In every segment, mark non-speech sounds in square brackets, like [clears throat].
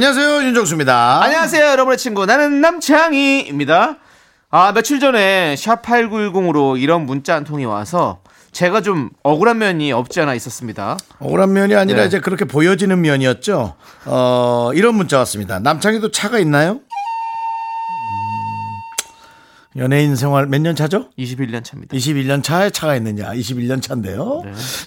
안녕하세요 윤정수입니다. 안녕하세요, 여러분의 친구. 나는 남창희입니다. 아, 며칠 전에 샵 8910으로 이런 문자 한 통이 와서 제가 좀 억울한 면이 없지 않아 있었습니다. 억울한 면이 아니라 네. 이제 그렇게 보여지는 면이었죠. 어, 이런 문자 왔습니다. 남창희도 차가 있나요? 음, 연예인 생활 몇 년 차죠? 21년 차입니다. 21년 차에 차가 있느냐? 21년 차인데요.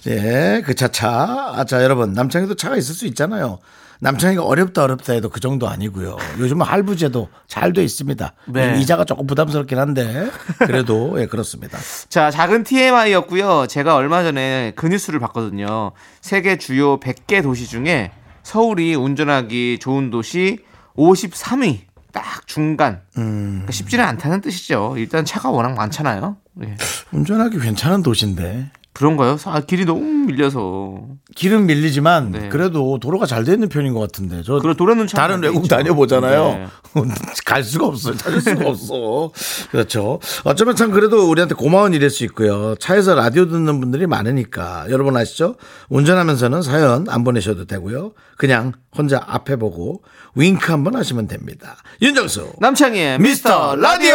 예, 그 차 차. 아, 자, 여러분, 남창희도 차가 있을 수 있잖아요. 남창희가 어렵다 어렵다 해도 그 정도 아니고요. 요즘은 할부제도 잘 돼 있습니다. 네. 이자가 조금 부담스럽긴 한데 그래도 예, 그렇습니다. [laughs] 자, 작은 TMI였고요. 제가 얼마 전에 그 뉴스를 봤거든요. 세계 주요 100개 도시 중에 서울이 운전하기 좋은 도시 53위. 딱 중간. 그러니까 쉽지는 않다는 뜻이죠. 일단 차가 워낙 많잖아요. 예. 운전하기 괜찮은 도시인데 그런가요? 아, 길이 너무 밀려서. 길은 밀리지만 네. 그래도 도로가 잘 되어 있는 편인 것 같은데 저 그리고 도로는 참 다른 잘돼 외국 있죠. 다녀보잖아요. 네. [laughs] 갈 수가 없어요. 찾을 수가 없어. 그렇죠. 어쩌면 참 그래도 우리한테 고마운 일일 수 있고요. 차에서 라디오 듣는 분들이 많으니까 여러분 아시죠? 운전하면서는 사연 안 보내셔도 되고요. 그냥 혼자 앞에 보고 윙크 한번 하시면 됩니다. 윤정수 남창희의 미스터 라디오.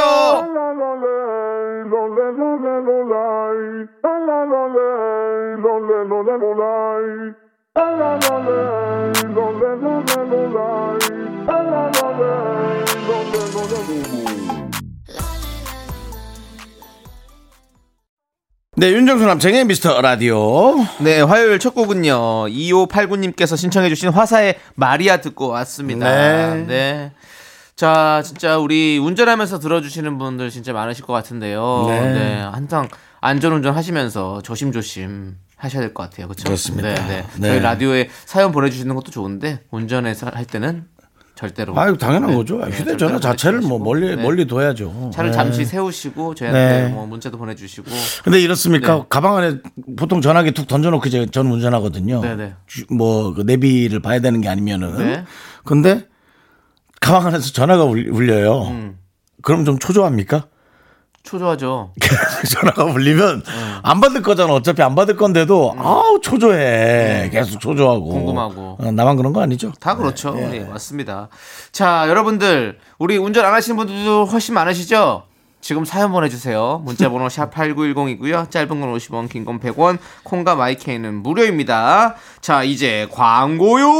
네, 윤정수 남창의 미스터 라디오. 네, 화요일 첫 곡은요. 2589님께서 신청해주신 화사의 마리아 듣고 왔습니다. 네. 네. 자, 진짜 우리 운전하면서 들어주시는 분들 진짜 많으실 것 같은데요. 네. 네. 항상 안전운전 하시면서 조심조심 하셔야 될 것 같아요. 그렇죠? 그렇습니다. 네, 네. 네. 저희 라디오에 사연 보내주시는 것도 좋은데 운전해서 할 때는 절대로. 아유, 당연한 네. 거죠. 네, 휴대전화 자체를 뭐. 멀리, 네. 멀리 둬야죠. 차를 네. 잠시 세우시고 저희한테 네. 뭐 문자도 보내주시고. 근데 이렇습니까? 네. 가방 안에 보통 전화기 툭 던져놓고 이제 저는 운전하거든요. 네네. 주- 뭐그 내비를 봐야 되는 게 아니면은. 네. 근데 가방 안에서 전화가 울- 울려요. 음. 그럼 좀 초조합니까? [laughs] 초조하죠. [laughs] 전화가 울리면 네. 안 받을 거잖아. 어차피 안 받을 건데도 아우 초조해. 계속 초조하고. 음. 궁금하고. 어, 나만 그런 거 아니죠? 다 그렇죠. 예, 맞습니다. 자, 여러분들, 우리 운전 안 하시는 분들도 훨씬 많으시죠? 지금 사연 보내주세요. 문자번호 [laughs] 샵 8910이고요. 짧은 건 50원, 긴 건 100원, 콩과 마이케이는 무료입니다. 자, 이제 광고요!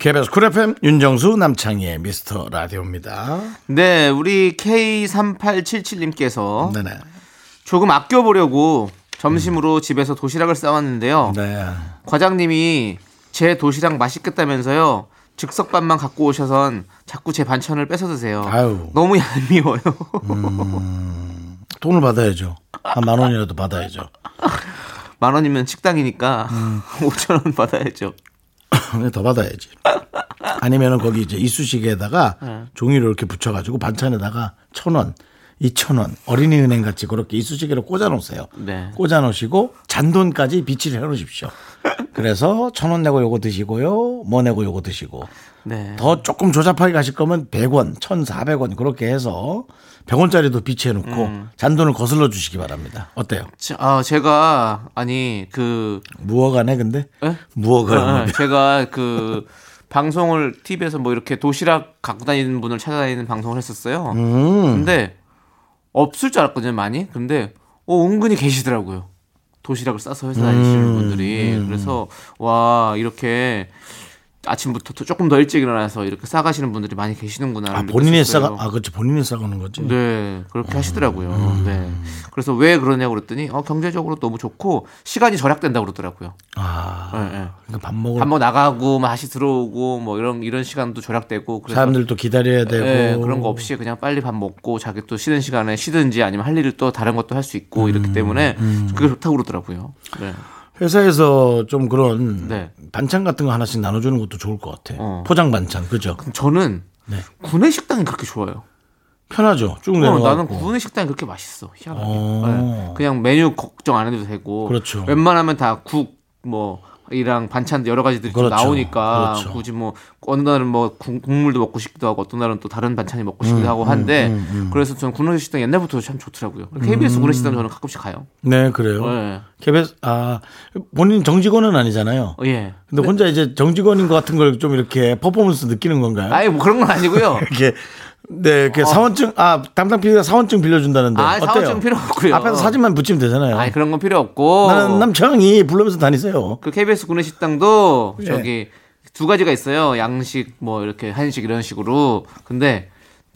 KBS 쿨 FM 윤정수 남창희의 미스터 라디오입니다. 네, 우리 K3877님께서 네네. 조금 아껴보려고 점심으로 집에서 도시락을 싸왔는데요. 네. 과장님이 제 도시락 맛있겠다면서요. 즉석밥만 갖고 오셔선 자꾸 제 반찬을 뺏어 드세요. 아유. 너무 얄미워요. 돈을 받아야죠. 한 만 원이라도 받아야죠. [laughs] 만 원이면 식당이니까 음. [laughs] 5천 원 받아야죠. 더 받아야지. 아니면은 거기 이제 이쑤시개에다가 네. 종이를 이렇게 붙여가지고 반찬에다가 천 원, 이천 원, 어린이은행 같이 그렇게 이쑤시개를 꽂아 놓으세요. 네. 꽂아 놓으시고 잔돈까지 비치를 해 놓으십시오. 그래서 천원 내고 요거 드시고요. 뭐 내고 요거 드시고. 네. 더 조금 조잡하게 가실 거면 100원, 1,400원 그렇게 해서 100원짜리도 비치해 놓고 음. 잔돈을 거슬러 주시기 바랍니다. 어때요? 자, 아, 제가 아니 그 무어가네 근데? 에? 무어가 아, 제가 그 방송을 TV에서 뭐 이렇게 도시락 갖고 다니는 분을 찾아다니는 방송을 했었어요. 음. 근데 없을 줄 알았거든요, 많이. 근데 어, 은근히 계시더라고요. 도시락을 싸서 회사 다니시는 음, 분들이. 그래서 와, 이렇게 아침부터 또 조금 더 일찍 일어나서 이렇게 싸가시는 분들이 많이 계시는구나. 아, 본인이 싸가, 아, 그렇지. 본인이 싸가는 거지. 네, 그렇게 하시더라고요. 음. 네. 그래서 왜 그러냐고 그랬더니, 어, 경제적으로 너무 좋고, 시간이 절약된다고 그러더라고요. 아, 네, 네. 그러니까 밥 먹을 밥먹 나가고, 뭐 다시 들어오고, 뭐 이런, 이런 시간도 절약되고. 그래서 사람들도 기다려야 되고. 네, 그런 거 없이 그냥 빨리 밥 먹고, 자기 또 쉬는 시간에 쉬든지 아니면 할 일을 또 다른 것도 할 수 있고, 음, 이렇기 때문에 그게 좋다고 그러더라고요. 네. 회사에서 좀 그런 네. 반찬 같은 거 하나씩 나눠주는 것도 좋을 것 같아. 어. 포장 반찬, 그죠? 저는 네. 구내 식당이 그렇게 좋아요. 편하죠. 쭉 어, 내려가고. 나는 구내 식당이 그렇게 맛있어. 희한하게. 어. 네. 그냥 메뉴 걱정 안 해도 되고. 그렇죠. 웬만하면 다 국 뭐 이랑 반찬 여러 가지들이 좀 그렇죠. 나오니까 그렇죠. 굳이 뭐 어느 날은 뭐 국- 국물도 먹고 싶기도 하고 어떤 날은 또 다른 반찬이 먹고 싶기도 음, 하고 한데 그래서 저는 구내 식당 옛날부터 참 좋더라고요. KBS 음. 구내 식당 저는 가끔씩 가요. 네, 그래요. 예. KBS, 아, 본인 정직원은 아니잖아요. 어, 예. 근데 혼자 이제 정직원인 것 같은 걸 좀 이렇게 퍼포먼스 느끼는 건가요? 아예 뭐 그런 건 아니고요. [laughs] 이렇게, 네, 이렇게 사원증, 아, 담당 PD가 사원증 빌려준다는데. 어. 아? 사원증 필요 없고요. 앞에서 사진만 붙이면 되잖아요. 아예 그런 건 필요 없고. 나는 남창이 부르면서 다니세요. 그 KBS 구내 식당도 예. 저기 두 가지가 있어요. 양식 뭐 이렇게 한식 이런 식으로. 근데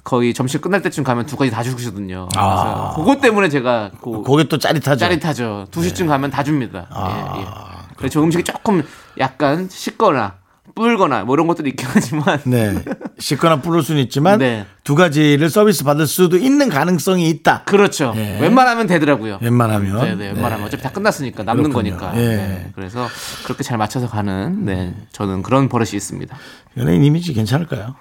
거의 점심 끝날 때쯤 가면 두 가지 다 주시거든요. 아. 그것 때문에 제가 그 그게 또 짜릿하죠. 짜릿하죠. 두 시쯤 가면 다 줍니다. 아, 예, 예. 그래서 저 음식이 조금 약간 식거나 불거나 뭐 이런 것들이 있긴 하지만 네. 씻거나 뿌릴 수는 있지만 네. 두 가지를 서비스 받을 수도 있는 가능성이 있다. 그렇죠. 예. 웬만하면 되더라고요. 웬만하면. 네, 네, 웬만하면 어차피 다 끝났으니까 남는 그렇군요. 거니까. 예. 네, 그래서 그렇게 잘 맞춰서 가는 네, 저는 그런 버릇이 있습니다. 연예인 이미지 괜찮을까요?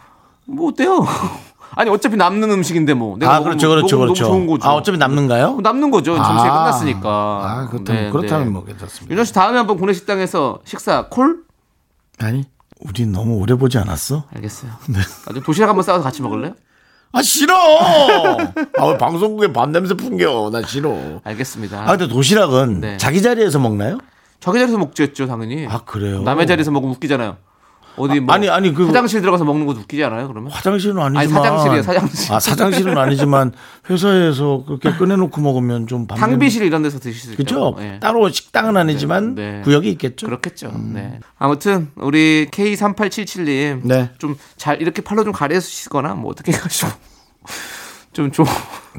뭐 어때요? [laughs] 아니 어차피 남는 음식인데 뭐 내가 아, 먹으면- 그렇죠, 그렇죠, 그렇죠. 너무 좋은 거죠. 아, 어차피 남는가요? 남는 거죠. 점심이 아. 끝났으니까. 아, 그렇다면, 네, 그렇다면 네. 뭐 괜찮습니다. 윤정 씨 다음에 한번 구내 식당에서 식사 콜? 아니, 우리 너무 오래 보지 않았어? 알겠어요. 네. 나중에 도시락 한번 싸워서 같이 먹을래요? 아, 싫어! [laughs] 아, 왜 방송국에 밤 냄새 풍겨. 나 싫어. 알겠습니다. 아, 근데 도시락은 네. 자기 자리에서 먹나요? 자기 자리에서 먹겠죠, 당연히. 아, 그래요? 남의 자리에서 먹으면 웃기잖아요. 어디 뭐 아니, 아니, 그- 화장실 들어가서 먹는 것도 웃기지 않아요? 그러면? 화장실은 아니지만. 아니, 사장실이에요, 사장실. 아, 사장실은 아니지만 회사에서 그렇게 꺼내놓고 먹으면 좀 밤냄새- 탕비실 이런 데서 드실 수 있죠. 그죠? 예. 따로 식당은 아니지만 네. 구역이 있겠죠. 그렇겠죠. 네. 아무튼 우리 K3877님 네. 좀 잘 이렇게 팔로 좀 가려주시거나 뭐 어떻게 해가지고 좀 좀.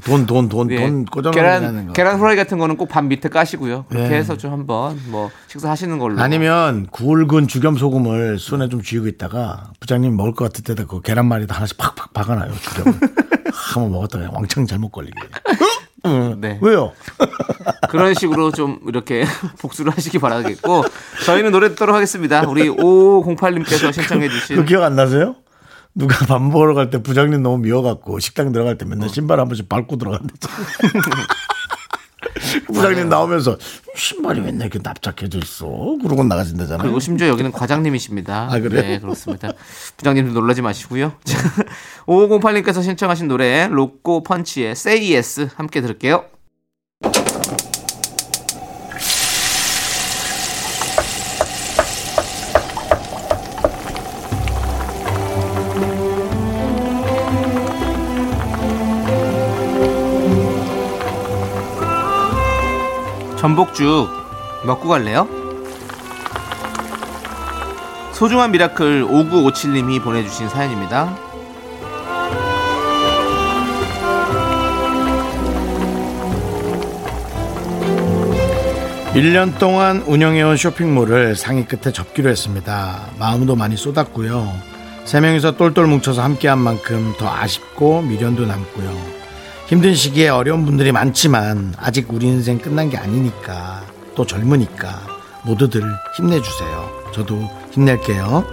돈, 돈, 돈, 예. 돈 계란 계란 후라이 같은 거는 꼭반 밑에 까시고요. 그렇게 네. 해서 좀 한번 뭐 식사하시는 걸로. 아니면 굵은 죽염 소금을 손에 좀 쥐고 있다가 부장님 먹을 것 같을 때다 그 계란말이다 하나씩 팍팍 박아놔요 죽염을 한번 먹었다가 왕창 잘못 걸리게 응. 네. 왜요? [laughs] 그런 식으로 좀 이렇게 [laughs] 복수를 하시기 바라겠고 저희는 노래 듣도록 하겠습니다. 우리 5508님께서 신청해 주신 그 기억 안 나세요? 누가 밥 먹으러 갈 때 부장님 너무 미워갖고 식당 들어갈 때 맨날 신발 한 번씩 밟고 들어간댔죠 [laughs] 부장님 나오면서 신발이 맨날 이렇게 납작해져 있어 그러고 나가신다잖아요 그리고 심지어 여기는 과장님이십니다. 아, 그래요? 네, 그렇습니다. 부장님들 놀라지 마시고요. [laughs] 5508님께서 신청하신 노래 로꼬 펀치의 Say Yes 함께 들을게요. 전복죽 먹고 갈래요? 소중한 miracle 5957님이 보내주신 사연입니다. 1년 동안 운영해온 쇼핑몰을 상의 끝에 접기로 했습니다. 마음도 많이 쏟았고요. 세 명이서 똘똘 뭉쳐서 함께한 만큼 더 아쉽고 미련도 남고요. 힘든 시기에 어려운 분들이 많지만 아직 우리 인생 끝난 게 아니니까 또 젊으니까 모두들 힘내주세요. 저도 힘낼게요.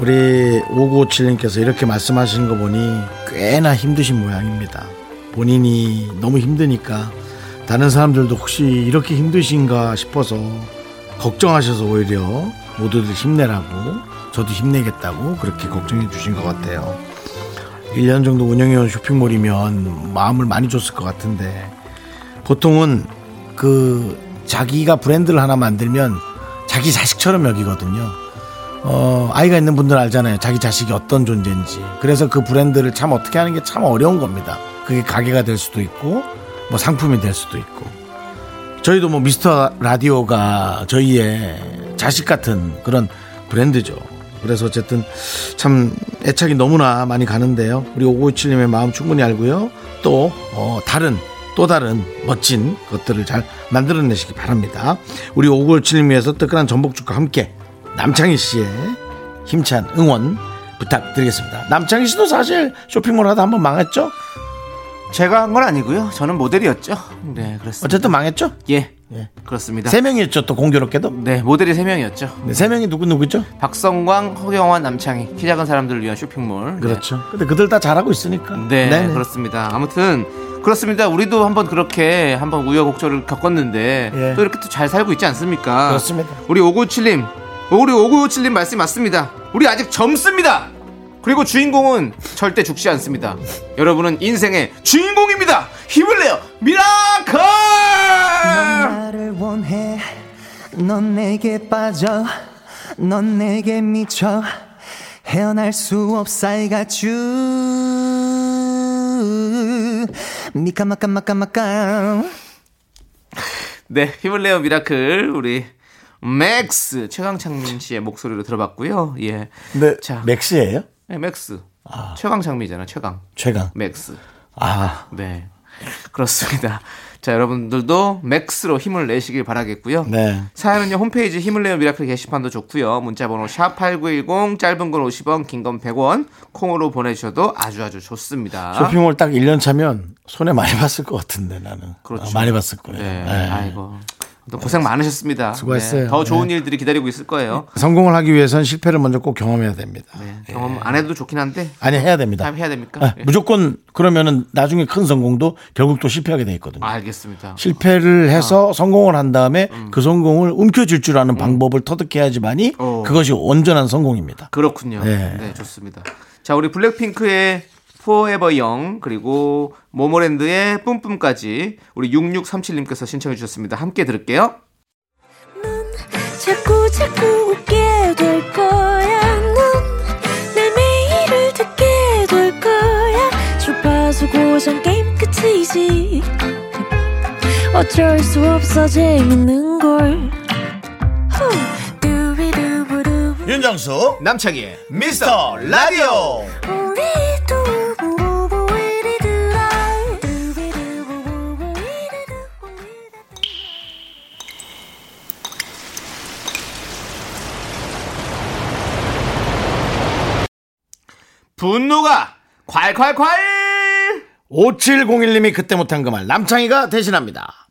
우리 5957님께서 이렇게 말씀하시는 거 보니 꽤나 힘드신 모양입니다. 본인이 너무 힘드니까 다른 사람들도 혹시 이렇게 힘드신가 싶어서 걱정하셔서 오히려 모두들 힘내라고 저도 힘내겠다고 그렇게 걱정해 주신 것 같아요. 1년 정도 운영해온 쇼핑몰이면 마음을 많이 줬을 것 같은데 보통은 그 자기가 브랜드를 하나 만들면 자기 자식처럼 여기거든요. 어, 아이가 있는 분들 알잖아요. 자기 자식이 어떤 존재인지. 그래서 그 브랜드를 참 어떻게 하는 게 참 어려운 겁니다. 그게 가게가 될 수도 있고, 뭐 상품이 될 수도 있고. 저희도 뭐 미스터 라디오가 저희의 자식 같은 그런 브랜드죠. 그래서 어쨌든 참 애착이 너무나 많이 가는데요. 우리 5927님의 마음 충분히 알고요. 또, 어, 다른, 또 다른 멋진 것들을 잘 만들어내시기 바랍니다. 우리 5927님 위해서 뜨끈한 전복죽과 함께 남창희 씨의 힘찬 응원 부탁드리겠습니다. 남창희 씨도 사실 쇼핑몰 하다 한번 망했죠? 제가 한 건 아니고요. 저는 모델이었죠. 네, 그렇습니다. 어쨌든 망했죠? 예, 예. 그렇습니다. 세 명이었죠, 또 공교롭게도. 네, 모델이 세 명이었죠. 네, 세 명이 누구 누구죠? 박성광, 허경환, 남창희. 키 작은 사람들을 위한 쇼핑몰. 네. 그렇죠. 근데 그들 다 잘하고 있으니까. 네, 네네. 그렇습니다. 아무튼 그렇습니다. 우리도 한번 그렇게 한번 우여곡절을 겪었는데 예. 또 이렇게 또 잘 살고 있지 않습니까? 그렇습니다. 우리 5957님, 우리 5957님 말씀 맞습니다. 우리 아직 젊습니다. 그리고 주인공은 절대 죽지 않습니다. 여러분은 인생의 주인공입니다. 힘을 내요, miracle! 나를 원해 넌 내게 빠져 넌 내게 미쳐 헤어날 수 없어 I got you 미카마카마카마카 네, 힘을 내요, miracle. 우리 맥스 최강창민 씨의 목소리로 들어봤고요. 예, 네, 자. 맥스예요? 네, 맥스 최강창민이잖아, 최강. 최강. 맥스. 아, 네. 그렇습니다. 자, 여러분들도 max로 힘을 내시길 바라겠고요. 네. 사연은요, 홈페이지 힘을 내요 미라클 게시판도 좋고요. 문자번호 샵8910, 짧은 건 50원, 긴 건 100원, 콩으로 보내주셔도 아주 아주 좋습니다. 쇼핑몰 딱 1년 차면 손해 많이 봤을 것 같은데 나는. 그렇죠. 아, 많이 봤을 거예요. 네. 네. 아이고. 또 고생 많으셨습니다. 수고했어요. 네, 더 좋은 네. 일들이 기다리고 있을 거예요. 성공을 하기 위해선 실패를 먼저 꼭 경험해야 됩니다. 네, 경험 안 해도 좋긴 한데, 아니 해야 됩니다. 다 해야 됩니까? 아, 예. 무조건 그러면은 나중에 큰 성공도 결국 또 실패하게 돼 있거든요. 알겠습니다. 실패를 해서 성공을 한 다음에 그 성공을 움켜쥘 줄 아는 방법을 터득해야지만이 어. 그것이 온전한 성공입니다. 그렇군요. 네. 네. 좋습니다. 자, 우리 블랙핑크의 포에버 영 그리고 모모랜드의 뿜뿜까지 우리 6637님께서 신청해 주셨습니다. 함께 들을게요. 자꾸 자꾸 웃게 될 거야. 넌내 매일을 듣게 될 거야. 주파수 고정 게임 끝이지. 어쩔 수 없어 재밌는 걸. 후. 윤정수 남창희의 미스터 라디오 분노가 콸콸콸! 5701님이 그때 못한 그 말 남창희가 대신합니다.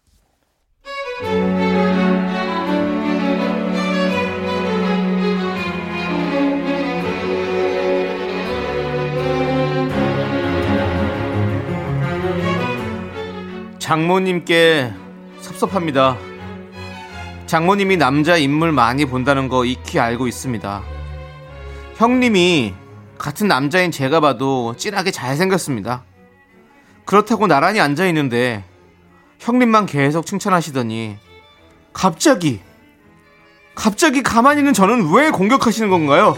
장모님께 섭섭합니다. 장모님이 남자 인물 많이 본다는 거 익히 알고 있습니다. 형님이 같은 남자인 제가 봐도 진하게 잘생겼습니다. 그렇다고 나란히 앉아 있는데 형님만 계속 칭찬하시더니 갑자기 갑자기 가만히 있는 저는 왜 공격하시는 건가요?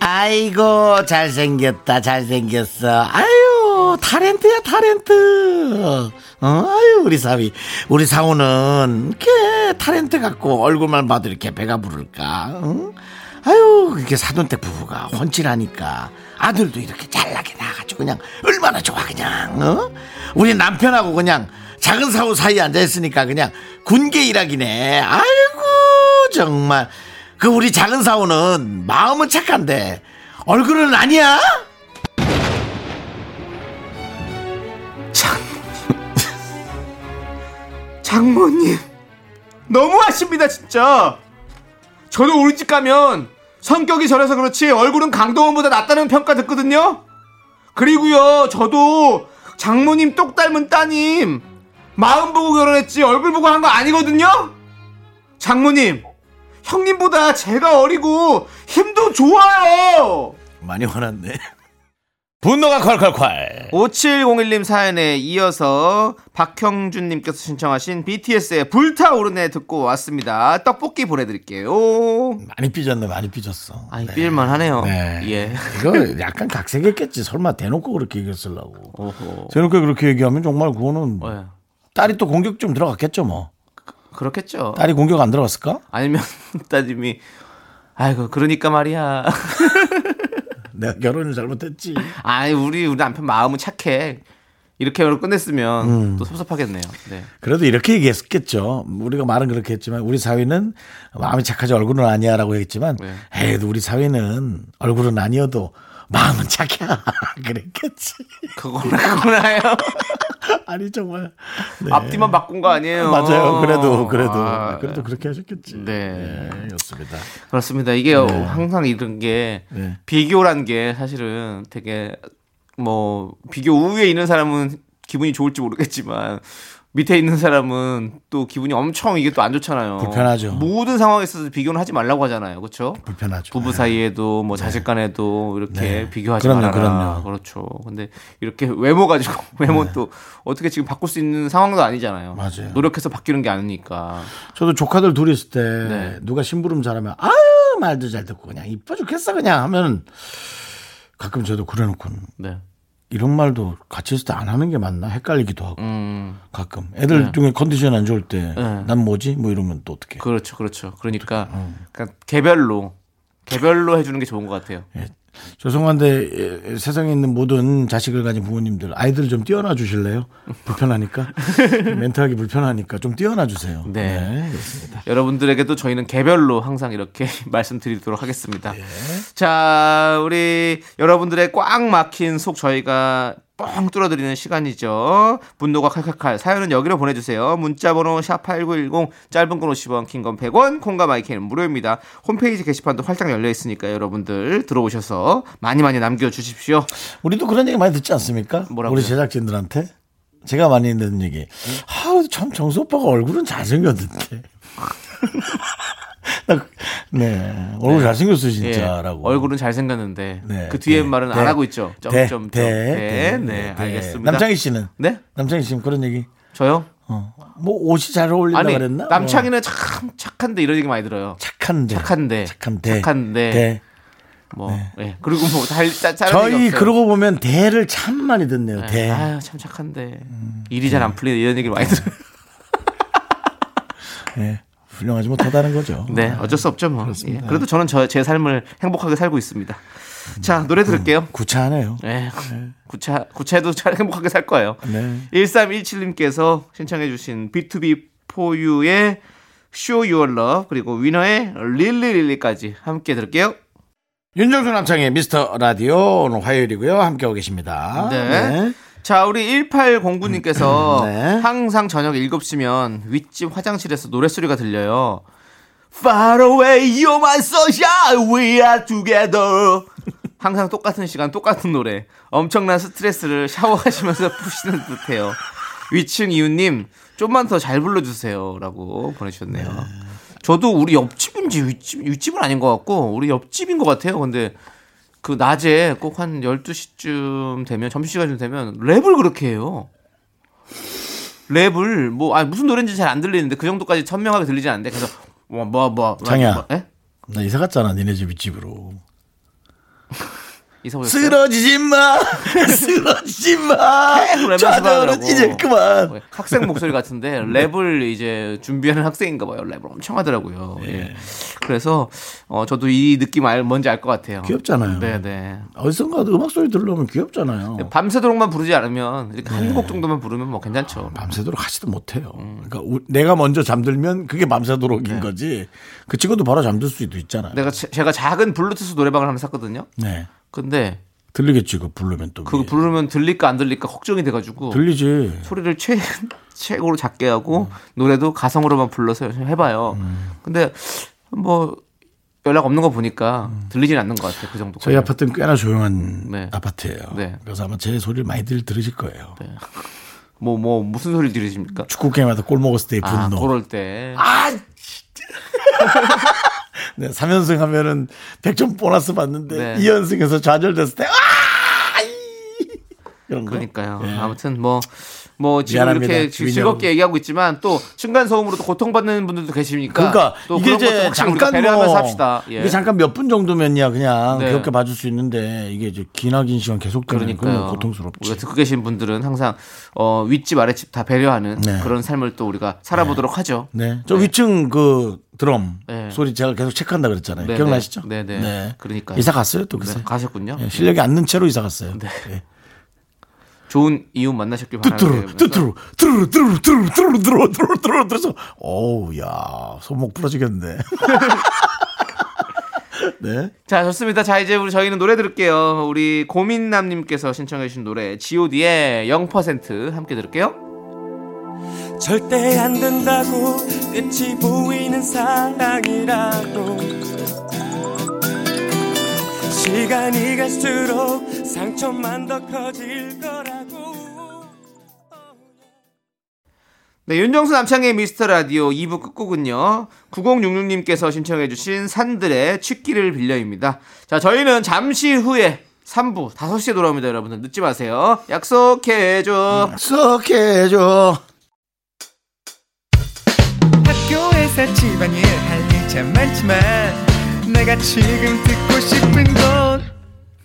아이고 잘생겼다 잘생겼어 아 유 타렌트야 타렌트 어, 아유 우리 사위 우리 사오는 이렇게 타렌트 갖고 얼굴만 봐도 이렇게 배가 부를까 응? 아유 이렇게 사돈댁 부부가 혼칠하니까 아들도 이렇게 잘나게 나가지고 그냥 얼마나 좋아 그냥 어? 우리 남편하고 그냥 작은 사오 사이에 앉아있으니까 그냥 군계 일하기네 아이고 정말 그 우리 작은 사오는 마음은 착한데 얼굴은 아니야? 장모님. 너무하십니다 진짜. 저도 우리 집 가면 성격이 저래서 그렇지 얼굴은 강동원보다 낫다는 평가 듣거든요. 그리고요 저도 장모님 똑 닮은 따님 마음 보고 결혼했지 얼굴 보고 한 거 아니거든요? 장모님 형님보다 제가 어리고 힘도 좋아요. 많이 화났네. 분노가 콸콸콸. 5701님 사연에 이어서 박형준님께서 신청하신 BTS의 불타오르네 듣고 왔습니다. 떡볶이 보내드릴게요. 많이 삐졌네, 많이 삐졌어. 아니, 네. 삘만 하네요. 네. 예. 이거 약간 각색했겠지. 설마 대놓고 그렇게 얘기했으려고. 오호. 대놓고 그렇게 얘기하면 정말 그거는 예. 딸이 또 공격 좀 들어갔겠죠, 뭐. 그렇겠죠. 딸이 공격 안 들어갔을까? 아니면 [laughs] 따님이 아이고 그러니까 말이야. [laughs] 내가 결혼을 잘못했지. 아니 우리 우리 남편 마음은 착해. 이렇게 끝냈으면 음. 또 섭섭하겠네요. 네. 그래도 이렇게 얘기했겠죠. 우리가 말은 그렇게 했지만 우리 사위는 마음이 착하지 얼굴은 아니야라고 했지만 네. 에이 우리 사위는 얼굴은 아니어도 마음은 착해 [laughs] 그랬겠지. 그거나 그거나요. [laughs] [laughs] 아니 정말 네. 앞뒤만 바꾼 거 아니에요. 맞아요. 그래도 그래도 아, 그래도 그렇게 하셨겠지. 네. 네, 그렇습니다. 그렇습니다. 이게 항상 이런 게 네. 비교란 게 사실은 되게 뭐 비교 우위에 있는 사람은 기분이 좋을지 모르겠지만 밑에 있는 사람은 또 기분이 엄청 이게 또 안 좋잖아요. 불편하죠. 모든 상황에 있어서 비교는 하지 말라고 하잖아요. 그렇죠? 불편하죠. 부부 네. 사이에도 뭐 자식 간에도 이렇게 네. 비교하지 그럼요, 말아라. 그럼요. 그렇죠. 근데 이렇게 외모 가지고 [laughs] 외모 또 어떻게 지금 바꿀 수 있는 상황도 아니잖아요. 네. 맞아요. 노력해서 바뀌는 게 아니니까. 저도 조카들 둘이 있을 때 네. 누가 심부름 잘하면 아유 말도 잘 듣고 그냥 이뻐 죽겠어 그냥 하면 가끔 저도 그래놓고는 네. 이런 말도 같이 있을 때 안 하는 게 맞나 헷갈리기도 하고 음. 가끔 애들 중에 컨디션 안 좋을 때 네. 난 뭐지 뭐 이러면 또 어떻게 그렇죠, 그렇죠. 그러니까, 어. 그러니까 개별로 개별로 해주는 게 좋은 것 같아요. 예. 죄송한데 예, 세상에 있는 모든 자식을 가진 부모님들 아이들 좀 띄워놔 주실래요? 불편하니까 [laughs] 멘트하기 불편하니까 좀 띄워놔 주세요. 네. 그렇습니다. 여러분들에게도 저희는 개별로 항상 이렇게 [laughs] 말씀드리도록 하겠습니다. 예. 자, 우리 여러분들의 꽉 막힌 속 저희가 뻥 뚫어드리는 시간이죠. 분노가 칼칼칼 사연은 여기로 보내주세요. 문자번호 샵8910 짧은 건 50원 긴 건 100원 콩과 마이크는 무료입니다. 홈페이지 게시판도 활짝 열려 있으니까 여러분들 들어오셔서 많이 많이 남겨주십시오. 우리도 그런 얘기 많이 듣지 않습니까? 뭐라고요? 우리 제작진들한테 제가 많이 듣는 얘기. 아 참 정수 오빠가 얼굴은 잘생겼는데. [laughs] [laughs] 나, 네 얼굴 잘생겼어 진짜라고. 예, 얼굴은 잘생겼는데 네, 그 뒤에 네, 말은 네, 안 하고 있죠. 대, 점점 대, 네, 대, 네, 대. 알겠습니다. 남창희 씨는 네? 남창희 씨는 그런 얘기. 저요? 어. 뭐 옷이 잘 어울린다 아니 그랬나? 남창이는 참 착한데 이런 얘기 많이 들어요. 뭐 착한데. 착한데. 착한데. 착한데. 대. 뭐 예. 그리고 뭐달 저희 그러고 보면 대를 참 많이 듣네요. 대. 아유 참 착한데 일이 잘 안 풀리는 이런 얘기를 많이 들어요. 네. 훌륭하지 못하다는 거죠. [laughs] 네, 어쩔 수 없죠 뭐. 예. 그래도 저는 저 제 삶을 행복하게 살고 있습니다. 자 노래 들을게요. 구차하네요. 예. 구차 구차도 잘 [laughs] 행복하게 살 거예요. 네. 1317님께서 신청해주신 B2B 포유의 Show Your Love 그리고 위너의 릴리 릴리까지 함께 들을게요. 윤정수 남창의 미스터 라디오 오늘 화요일이고요. 함께하고 계십니다. 네. 자, 우리 1809님께서 네. 항상 저녁 7시면 윗집 화장실에서 노랫소리가 들려요. Far away, you're my sunshine, we are together. 항상 똑같은 시간, 똑같은 노래. 엄청난 스트레스를 샤워하시면서 [laughs] 푸시는 듯해요. 위층 이웃님, 좀만 더 잘 불러주세요. 라고 보내주셨네요. 저도 우리 옆집인지 윗집, 윗집은 아닌 것 같고, 우리 옆집인 것 같아요. 근데 그 낮에 꼭 한 12시쯤 되면 점심시간쯤 되면 랩을 그렇게 해요. 랩을 뭐아 무슨 노래인지 잘 안 들리는데 그 정도까지 선명하게 들리지 않는데 그래서 뭐뭐 뭐, 장이야. 뭐, 예? 나 이사 갔잖아. 니네 집 윗집으로. 이사 오셨어요? 쓰러지지 마. [laughs] 쓰러지지 마. 랩 좌절은. 이제 그만. 어, 학생 목소리 같은데 [laughs] 랩을 이제 준비하는 학생인가 봐요. 랩을 엄청 하더라고요. 예. 그래서 어 저도 이 느낌 알 뭔지 알 것 같아요. 귀엽잖아요. 네, 네. 어디선가 음악 소리 들으면 귀엽잖아요. 밤새도록만 부르지 않으면 이렇게 한곡 정도만 부르면 뭐 괜찮죠. 밤새도록 하지도 못해요. 그러니까 우- 내가 먼저 잠들면 그게 밤새도록인 거지. 그 친구도 바로 잠들 수도 있잖아요. 내가 제- 제가 작은 블루투스 노래방을 하나 샀거든요. 네. 근데 들리겠지, 그 부르면 또. 그거 위에. 부르면 들릴까 안 들릴까 걱정이 돼가지고 들리지. 소리를 최 최고로 작게 하고 노래도 가성으로만 불러서 해봐요. 근데 뭐 연락 없는 거 보니까 들리진 않는 것 같아요. 그 정도. 저희 아파트는 꽤나 조용한 네. 아파트예요. 네. 그래서 아마 제 소리를 많이들 들으실 거예요. 뭐, 뭐, 무슨 소리 들으십니까? 축구 게임하다 골 먹었을 때의 아, 분노. 그럴 때. [laughs] 네, 3연승 하면은 100점 보너스 받는데 네. 2연승에서 좌절됐을 때 아! 이! 이런 거. 그러니까요. 예. 아무튼 뭐, 뭐 지금 미안합니다. 이렇게 주인이 즐겁게 얘기하고 있지만 또 층간 소음으로 도 고통받는 분들도 계시니까. 그러니까 또 이게 이제 잠깐 배려하면서 뭐 합시다. 예. 이게 잠깐 몇 분 정도면야 그냥 네. 귀엽게 봐줄 수 있는데 이게 이제 기나긴 시간 계속 되면 그러니까요. 그러면 고통스럽지. 우리가 듣고 계신 분들은 항상 어, 윗집 아랫집 다 배려하는 네. 그런 삶을 또 우리가 살아보도록 하죠. 네. 저 위층 그 드럼 네. 소리 제가 계속 체크한다 그랬잖아요. 네, 기억나시죠? 네, 네, 네. 그러니까요. 이사 갔어요 또 그새. 네, 가셨군요. 예, 실력이 안 는 채로 이사 갔어요. 네. 예. 좋은 이웃 만나셨길 뚜뚜루 바라면서 뚜뚜루 뚜루루 뚜루루 뚜루루 뚜루루 뚜루루 뚜루루 뚜루루 뚜루루 어우 야 손목 부러지겠네 [laughs] 네 자 좋습니다. 자 이제 우리 저희는 노래 들을게요. 우리 고민남님께서 신청해주신 노래 G.O.D의 0% 함께 들을게요. 절대 안 된다고 끝이 보이는 사랑이라도 시간이 갈수록 상처만 더 커질 거라고 네, 윤정수 남창의 미스터 라디오 2부 끝곡은요. 9066님께서 신청해 주신 산들의 취기를 빌려입니다. 자, 저희는 잠시 후에 3부 5시에 돌아옵니다, 여러분들. 늦지 마세요. 약속해줘. 썩해줘 학교에서 집안일 할일참 많지만 내가 지금 듣고 싶은 건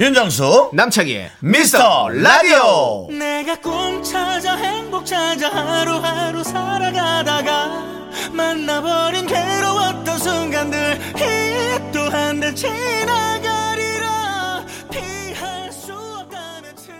윤정수 남창희의 미스터 라디오. 내가 꿈 찾아 행복 찾아 하루하루 살아가다가 만나버린 괴로웠던 순간들 또한 다 지나가리라. 피할 수 없다면 즐겨.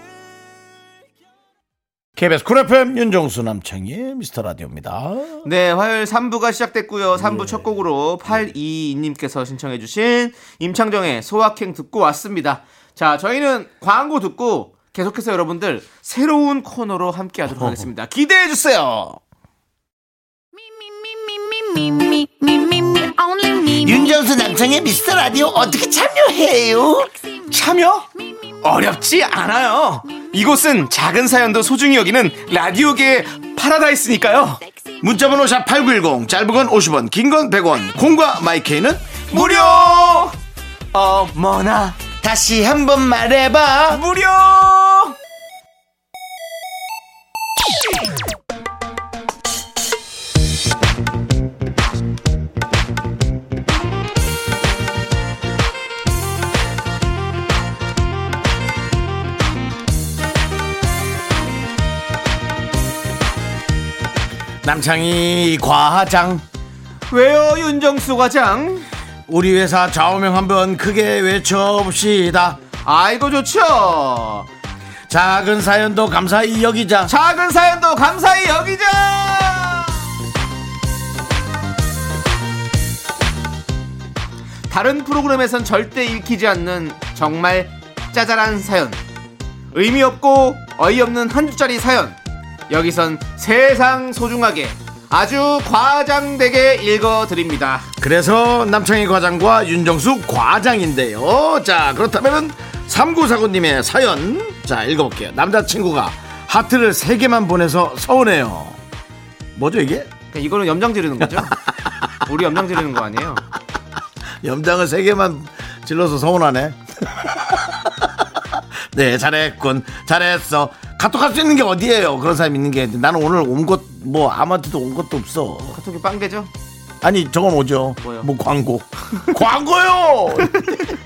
KBS 쿨 FM 윤정수 남창희 미스터 라디오입니다. 네, 화요일 3부가 시작됐고요. 3부 첫 곡으로 822님께서 신청해주신 임창정의 소확행 듣고 왔습니다. 자, 저희는 광고 듣고 계속해서 여러분들 새로운 코너로 함께 하도록 하겠습니다. 기대해 주세요! 윤정수 남창희 미스터 라디오 어떻게 참여해요? 참여? 어렵지 않아요. 이곳은 작은 사연도 소중히 여기는 라디오계의 파라다이스니까요. 문자번호 샵8910 짧은 건 50원 긴 건 100원 콩과 마이케이는 무료! 어머나, 다시 한번 말해봐 무료! 남창희 과장 왜요, 윤정수 과장? 우리 회사 좌우명 한번 크게 외쳐봅시다 아이고, 좋죠. 작은 사연도 감사히 여기자 작은 사연도 감사히 여기자. 다른 프로그램에선 절대 읽히지 않는 정말 짜잘한 사연. 의미 없고 어이없는 한 줄짜리 사연. 여기선 세상 소중하게 아주 과장되게 읽어드립니다. 그래서 남창희 과장과 윤정수 과장인데요 자 그렇다면 3949님의 사연 자 읽어볼게요 남자친구가 하트를 3개만 보내서 서운해요 뭐죠 이게? 그러니까 이거는 염장 지르는 거죠? [laughs] 우리 염장 지르는 거 아니에요? 염장을 3개만 질러서 서운하네 [laughs] 네 잘했군. 잘했어. 카톡 할 수 있는 게 어디예요? 그런 사람 있는 게 나는 오늘 온 것 뭐 아무한테도 온 것도 없어. 카톡이 빵개죠? 아니 저건 오죠. 뭐요? 뭐 광고. [laughs] 광고요! [laughs]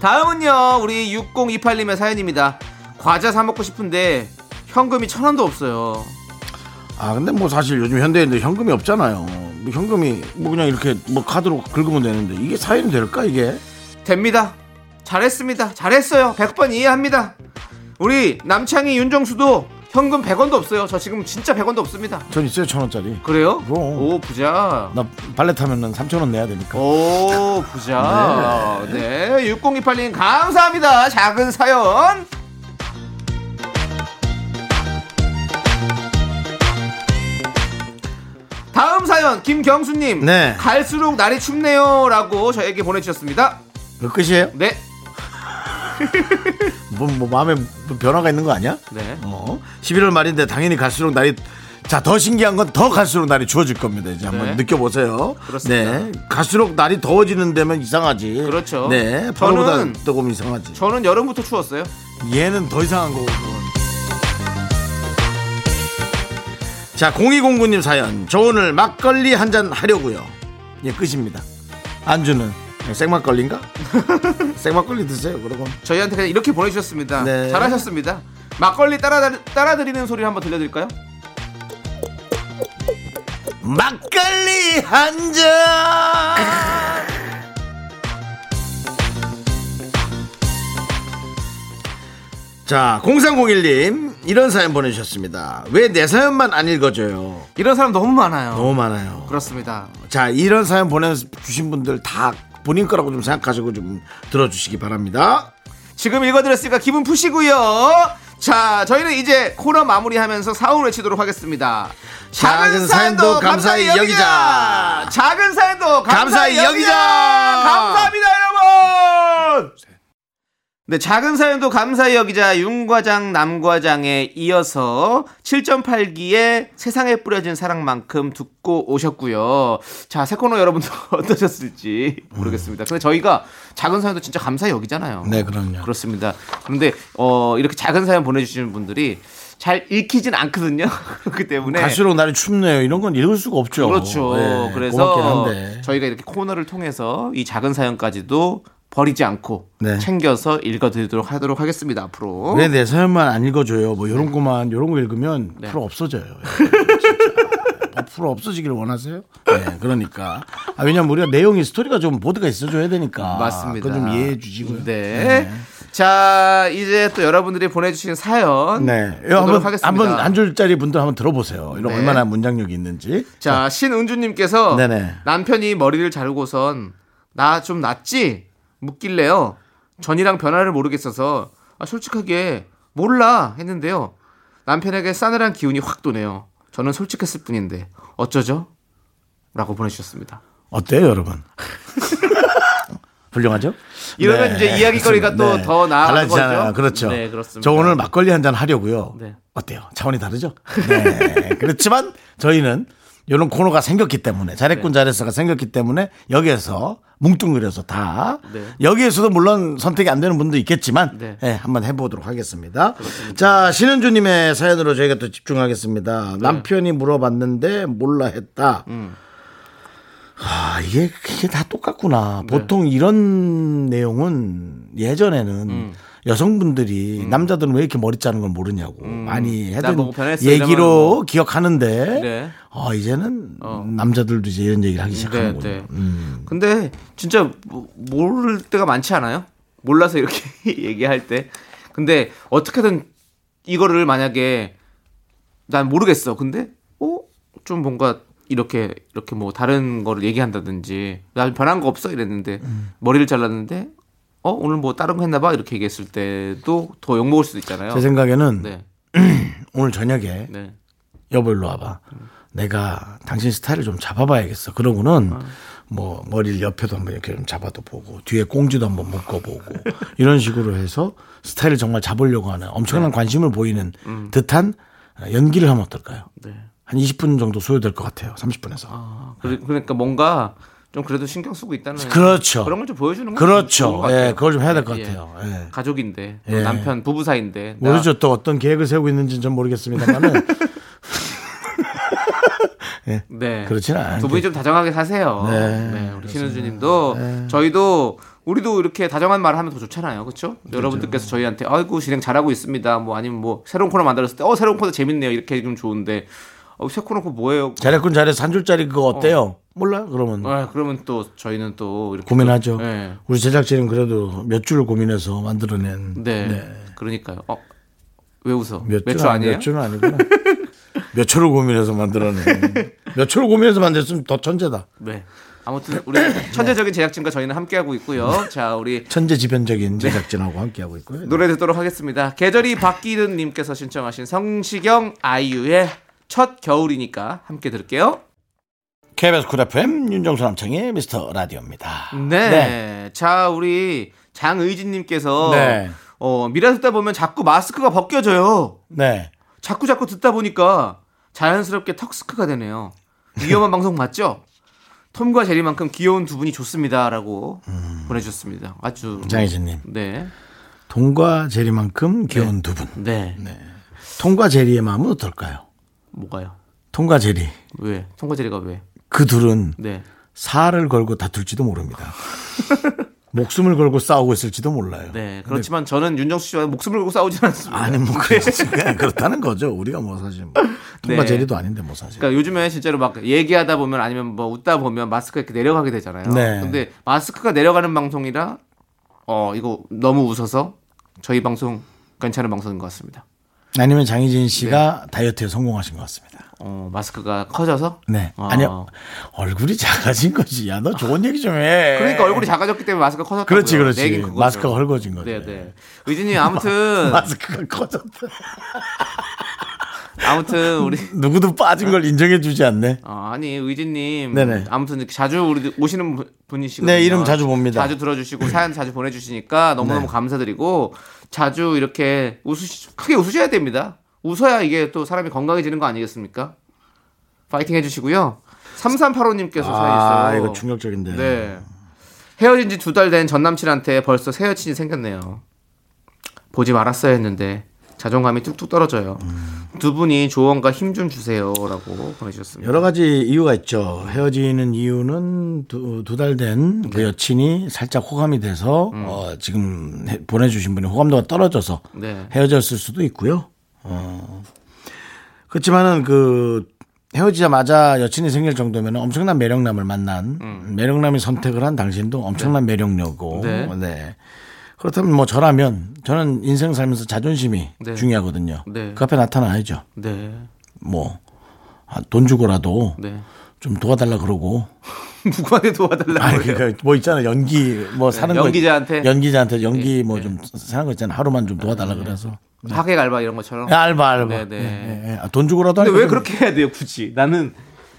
다음은요 우리 6028님의 사연입니다. 과자 사 먹고 싶은데 현금이 천 원도 없어요 아 근데 뭐 사실 요즘 현대인들 현금이 없잖아요. 뭐 현금이 뭐 그냥 이렇게 뭐 카드로 긁으면 되는데 이게 사연이 될까 이게? 됩니다. 잘했습니다. 잘했어요. 100번 이해합니다. 우리 남창희 윤정수도 현금 100원도 없어요. 저 지금 진짜 100원도 없습니다. 전 있어요 천 원짜리. 그래요? 그럼. 오 부자. 나 발레 타면은 3천 원 내야 되니까. 오 부자. 네, 6028님 감사합니다. 작은 사연 사연 김경수님 네. 갈수록 날이 춥네요라고 저에게 보내주셨습니다 그 끝이에요? 네 [laughs] 뭐, 뭐 마음에 뭐 변화가 있는 거 아니야? 네. 어 11월 말인데 당연히 갈수록 날이 자, 더 신기한 건 더 갈수록 날이 추워질 겁니다. 이제 한번 네. 느껴보세요. 그렇습니다. 네. 갈수록 날이 더워지는 데면 이상하지. 그렇죠. 네. 저는- 뜨거우면 이상하지. 저는 여름부터 추웠어요. 얘는 더 이상한 거고. 자, 0209님 사연. 저 오늘 막걸리 한 잔 하려고요. 예, 끝입니다. 안주는 생막걸리인가? [laughs] 생막걸리 드세요. 그러고. 저희한테 그냥 이렇게 보내주셨습니다. 네. 잘하셨습니다. 막걸리 따라 따라 드리는 소리 한번 들려드릴까요? 막걸리 한 잔. 자, 0301님 이런 사연 보내주셨습니다. 왜 내 사연만 안 읽어줘요? 이런 사람 너무 많아요. 너무 많아요. 그렇습니다. 자, 이런 사연 보내주신 분들 다 본인 거라고 좀 생각하시고 좀 들어주시기 바랍니다. 지금 읽어드렸으니까 기분 푸시고요. 자, 저희는 이제 코너 마무리하면서 사운 외치도록 하겠습니다. 작은 사연도 감사히 여기자. 작은 사연도 감사히 감사히 여기자. 여기자. 감사합니다, 여러분. 네, 작은 사연도 감사히 여기자 윤과장 남과장에 이어서 7.8기의 세상에 뿌려진 사랑만큼 듣고 오셨고요. 자, 새 코너 여러분도 [laughs] 어떠셨을지 모르겠습니다. 근데 저희가 작은 사연도 진짜 감사히 여기잖아요. 네, 그럼요. 그렇습니다. 그런데 어, 이렇게 작은 사연 보내주시는 분들이 잘 읽히진 않거든요. [laughs] 그렇기 때문에 갈수록 날이 춥네요. 이런 건 읽을 수가 없죠. 그렇죠. 네, 그래서. 저희가 이렇게 코너를 통해서 이 작은 사연까지도 버리지 않고 네. 챙겨서 읽어드리도록 하도록 하겠습니다. 앞으로. 왜내 사연만 안 읽어줘요? 뭐 이런 거만 이런 거 읽으면 네. 프로 없어져요. 진짜. 프로 없어지기를 원하세요? 네, 그러니까. 아, 왜냐면 우리가 내용이 스토리가 좀 보드가 있어줘야 되니까. 맞습니다. 그거 좀 이해해 주시고요. 네. 자, 이제 또 여러분들이 보내주신 사연. 네. 보도록 한번 하겠습니다. 한번 한 줄짜리 분들 한번 들어보세요. 이런 네. 얼마나 문장력이 있는지. 자, 신은주님께서 네네. 남편이 머리를 자르고선 나 좀 낫지? 묻길래요. 전이랑 변화를 모르겠어서 아, 솔직하게 몰라 했는데요. 남편에게 싸늘한 기운이 확 도네요. 저는 솔직했을 뿐인데 어쩌죠? 라고 보내주셨습니다. 어때요, 여러분? [laughs] 훌륭하죠? 이러면 이제 이야기거리가 또 더 나아가는 달라지잖아요. 거죠? 그렇죠. 네, 그렇습니다. 저 오늘 막걸리 한 잔 하려고요. 네. 어때요? 차원이 다르죠? 네. [laughs] 그렇지만 저희는 이런 코너가 생겼기 때문에 네. 잘했군 잘했어가 생겼기 때문에 여기에서 뭉뚱그려서 다 네. 여기에서도 물론 선택이 안 되는 분도 있겠지만 네. 예, 한번 해보도록 하겠습니다. 자 신은주님의 사연으로 저희가 또 집중하겠습니다. 네. 남편이 물어봤는데 몰라 했다. 음. 아 이게 이게 다 똑같구나. 네. 보통 이런 내용은 예전에는 음. 여성분들이 남자들은 왜 이렇게 머리 자는 걸 모르냐고 많이 나 해둔 보고 변했어, 얘기로 뭐. 기억하는데 네. 어, 이제는 어. 남자들도 이제 이런 얘기를 하기 네, 시작하는군요. 네. 음. 근데 진짜 뭐- 모를 때가 많지 않아요? 몰라서 이렇게 [laughs] 얘기할 때. 근데 어떻게든 이거를 만약에 난 모르겠어. 근데 어? 좀 뭔가 이렇게 이렇게 뭐 다른 거를 얘기한다든지 나 변한 거 없어 이랬는데 음. 머리를 잘랐는데 어 오늘 뭐 다른 거 했나 봐 이렇게 얘기했을 때도 더 욕먹을 수도 있잖아요. 제 생각에는 네. [clears throat] 오늘 저녁에 네. 여보 일로 와봐. 내가 당신 스타일을 좀 잡아봐야겠어. 그러고는 어. 뭐 머리를 옆에도 한번 이렇게 좀 잡아도 보고 뒤에 꽁지도 한번 묶어보고 [laughs] 이런 식으로 해서 스타일을 정말 잡으려고 하는 엄청난 관심을 보이는 듯한 연기를 하면 어떨까요? 네. 한 20분 정도 소요될 것 같아요. 30분에서. 아, 그러니까 뭔가 좀 그래도 신경 쓰고 있다는 그렇죠. 그런 걸 좀 보여주는 건 그렇죠. 예, 그걸 좀 해야 될것 예, 같아요. 예. 가족인데 예. 남편 부부 사이인데 나- 모르죠. 또 어떤 계획을 세우고 있는지는 전 모르겠습니다만은 [laughs] 네. 그렇지는 않아요. 두 분이 좀 다정하게 사세요. 네, 네, 우리 신은주님도 저희도 우리도 이렇게 다정한 말을 하면 더 좋잖아요, 그렇죠? 여러분들께서 저희한테 아이고 진행 잘하고 있습니다. 뭐 아니면 뭐 새로운 코너 만들었을 때 어 새로운 코너 재밌네요 이렇게 좀 좋은데 어, 새 코너 그거 뭐예요? 잘했군 잘해서 한 줄짜리 그거 어때요? 몰라? 그러면 아, 그러면 또 저희는 또 이렇게 고민하죠. 또, 네. 우리 제작진은 그래도 몇 줄을 고민해서 만들어낸 네. 그러니까요. 어, 왜 웃어? 몇, 몇줄 아니- 아니에요? 몇 줄은 아니구나. [laughs] 몇 초를 고민해서 만들어낸 몇 초를 고민해서 만들었으면 더 천재다. 네. 아무튼 우리 천재적인 제작진과 저희는 함께하고 있고요. 자, 우리 천재지변적인 제작진하고 함께하고 있고요. 노래 듣도록 하겠습니다. 계절이 바뀌는 님께서 신청하신 성시경 아이유의 첫 겨울이니까 함께 들을게요. KBS 쿨 FM 윤정수 남창희 미스터 라디오입니다. 네. 자, 우리 장의진 님께서 네. 어, 미라 듣다 보면 자꾸 마스크가 벗겨져요. 네. 자꾸 자꾸 듣다 보니까 자연스럽게 턱스크가 되네요. 위험한 [laughs] 방송 맞죠? 톰과 제리만큼 귀여운 두 분이 좋습니다라고 보내주셨습니다. 아주 장희진님. 네, 톰과 제리만큼 귀여운 두 분. 네, 톰과 제리의 마음은 어떨까요? 뭐가요? 톰과 제리. 왜? 톰과 제리가 왜? 그 둘은 네, 살을 걸고 다툴지도 모릅니다. [laughs] 목숨을 걸고 싸우고 있을지도 몰라요. 네. 그렇지만 저는 윤정수 씨와 목숨을 걸고 싸우지는 않습니다. 아니 뭐 그렇지 [laughs] 그냥 그렇다는 거죠. 우리가 뭐 사실 뭐 [laughs] 톰과 네. 제리도 아닌데 뭐 사실. 그러니까 요즘에 진짜로 막 얘기하다 보면 아니면 뭐 웃다 보면 마스크가 이렇게 내려가게 되잖아요. 네. 근데 마스크가 내려가는 방송이라 어 이거 너무 웃어서 저희 방송 괜찮은 방송인 것 같습니다. 아니면 장희진 네. 씨가 다이어트에 성공하신 것 같습니다. 어 마스크가 커져서 네. 아. 아니요. 얼굴이 작아진 거지. 야, 너 좋은 얘기 좀 해. 그러니까 얼굴이 작아졌기 때문에 마스크가 커졌다고요. 그렇지, 그렇지. 마스크가 헐거진 거지. 네, 네. 의진님 아무튼 [laughs] 마스크가 커졌다. 아무튼 우리 [laughs] 누구도 빠진 걸 인정해 주지 않네. 어, 아니 의진님 네네. 아무튼 이렇게 자주 우리 오시는 분- 분이시거든요. 네, 이름 자주 봅니다. 자주 들어주시고 사연 자주 보내주시니까 너무너무 네. 감사드리고 자주 이렇게 웃으시 크게 웃으셔야 됩니다. 웃어야 이게 또 사람이 건강해지는 거 아니겠습니까? 파이팅 해주시고요. 3385님께서 사연 아, 있어요. 이거 충격적인데. 네. 헤어진 지 두 달 된 전 남친한테 벌써 새 여친이 생겼네요. 보지 말았어야 했는데 자존감이 뚝뚝 떨어져요. 두 분이 조언과 힘 좀 주세요라고 보내주셨습니다. 여러 가지 이유가 있죠. 헤어지는 이유는 두 달 된그 네. 여친이 살짝 호감이 돼서 음. 어, 지금 해- 보내주신 분이 호감도가 떨어져서 네. 헤어졌을 수도 있고요. 어. 그렇지만은 그 헤어지자마자 여친이 생길 정도면 엄청난 매력남을 만난 매력남이 선택을 한 당신도 엄청난 매력녀고. 네. 네. 그렇다면 뭐 저라면 저는 인생 살면서 자존심이 네. 중요하거든요. 네. 그 앞에 나타나야죠. 네. 뭐돈 주고라도 네. 좀 도와달라 그러고 [laughs] 누구한테 도와달라고 아니? 그러니까 뭐 있잖아 연기 뭐 사는 거 연기자한테? 연기자한테 연기 뭐 좀 사는 거 있잖아 하루만 좀 도와달라 그래서 하객 알바 이런 것처럼. 야, 알바 알바 네, 네. 아, 돈 주고라도 근데 왜좀 그렇게 해야 돼요, 굳이? 나는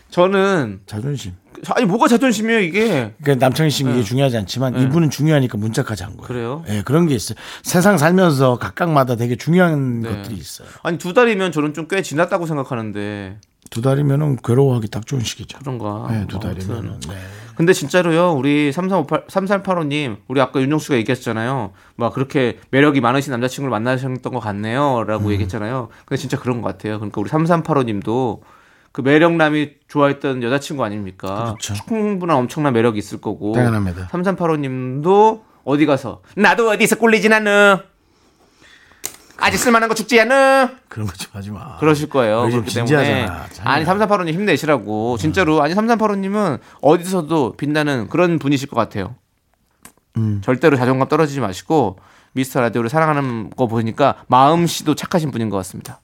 저는 자존심 아니 뭐가 자존심이에요, 이게? 그러니까 남창희 씨는 이게 중요하지 않지만 이분은 중요하니까 문자까지 한 거예요. 네. 그래요? 예, 그런 게 있어요. 세상 살면서 각각마다 되게 중요한 네. 것들이 있어요. 아니 두 달이면 저는 좀 꽤 지났다고 생각하는데 두 달이면은 괴로워하기 딱 좋은 시기죠. 그런가? 네, 두. 달이면은. 네. 근데 진짜로요, 우리 3358, 3385님, 우리 아까 윤정수가 얘기했잖아요. 막 그렇게 매력이 많으신 남자친구를 만나셨던 것 같네요. 음. 라고 얘기했잖아요. 근데 진짜 그런 것 같아요. 그러니까 우리 3385님도 그 매력남이 좋아했던 여자친구 아닙니까? 그렇죠. 충분한 엄청난 매력이 있을 거고. 당연합니다. 3385님도 어디 가서, 나도 어디서 꿀리진 않아. 아직 쓸만한 거 죽지 않아. 그런 거 좀 하지 마. 그러실 거예요. 그렇기 때문에. 아니 3385님 힘내시라고 진짜로 아니 3385님은 어디서도 빛나는 그런 분이실 것 같아요. 음. 절대로 자존감 떨어지지 마시고 미스터 라디오를 사랑하는 거 보니까 마음씨도 착하신 분인 것 같습니다.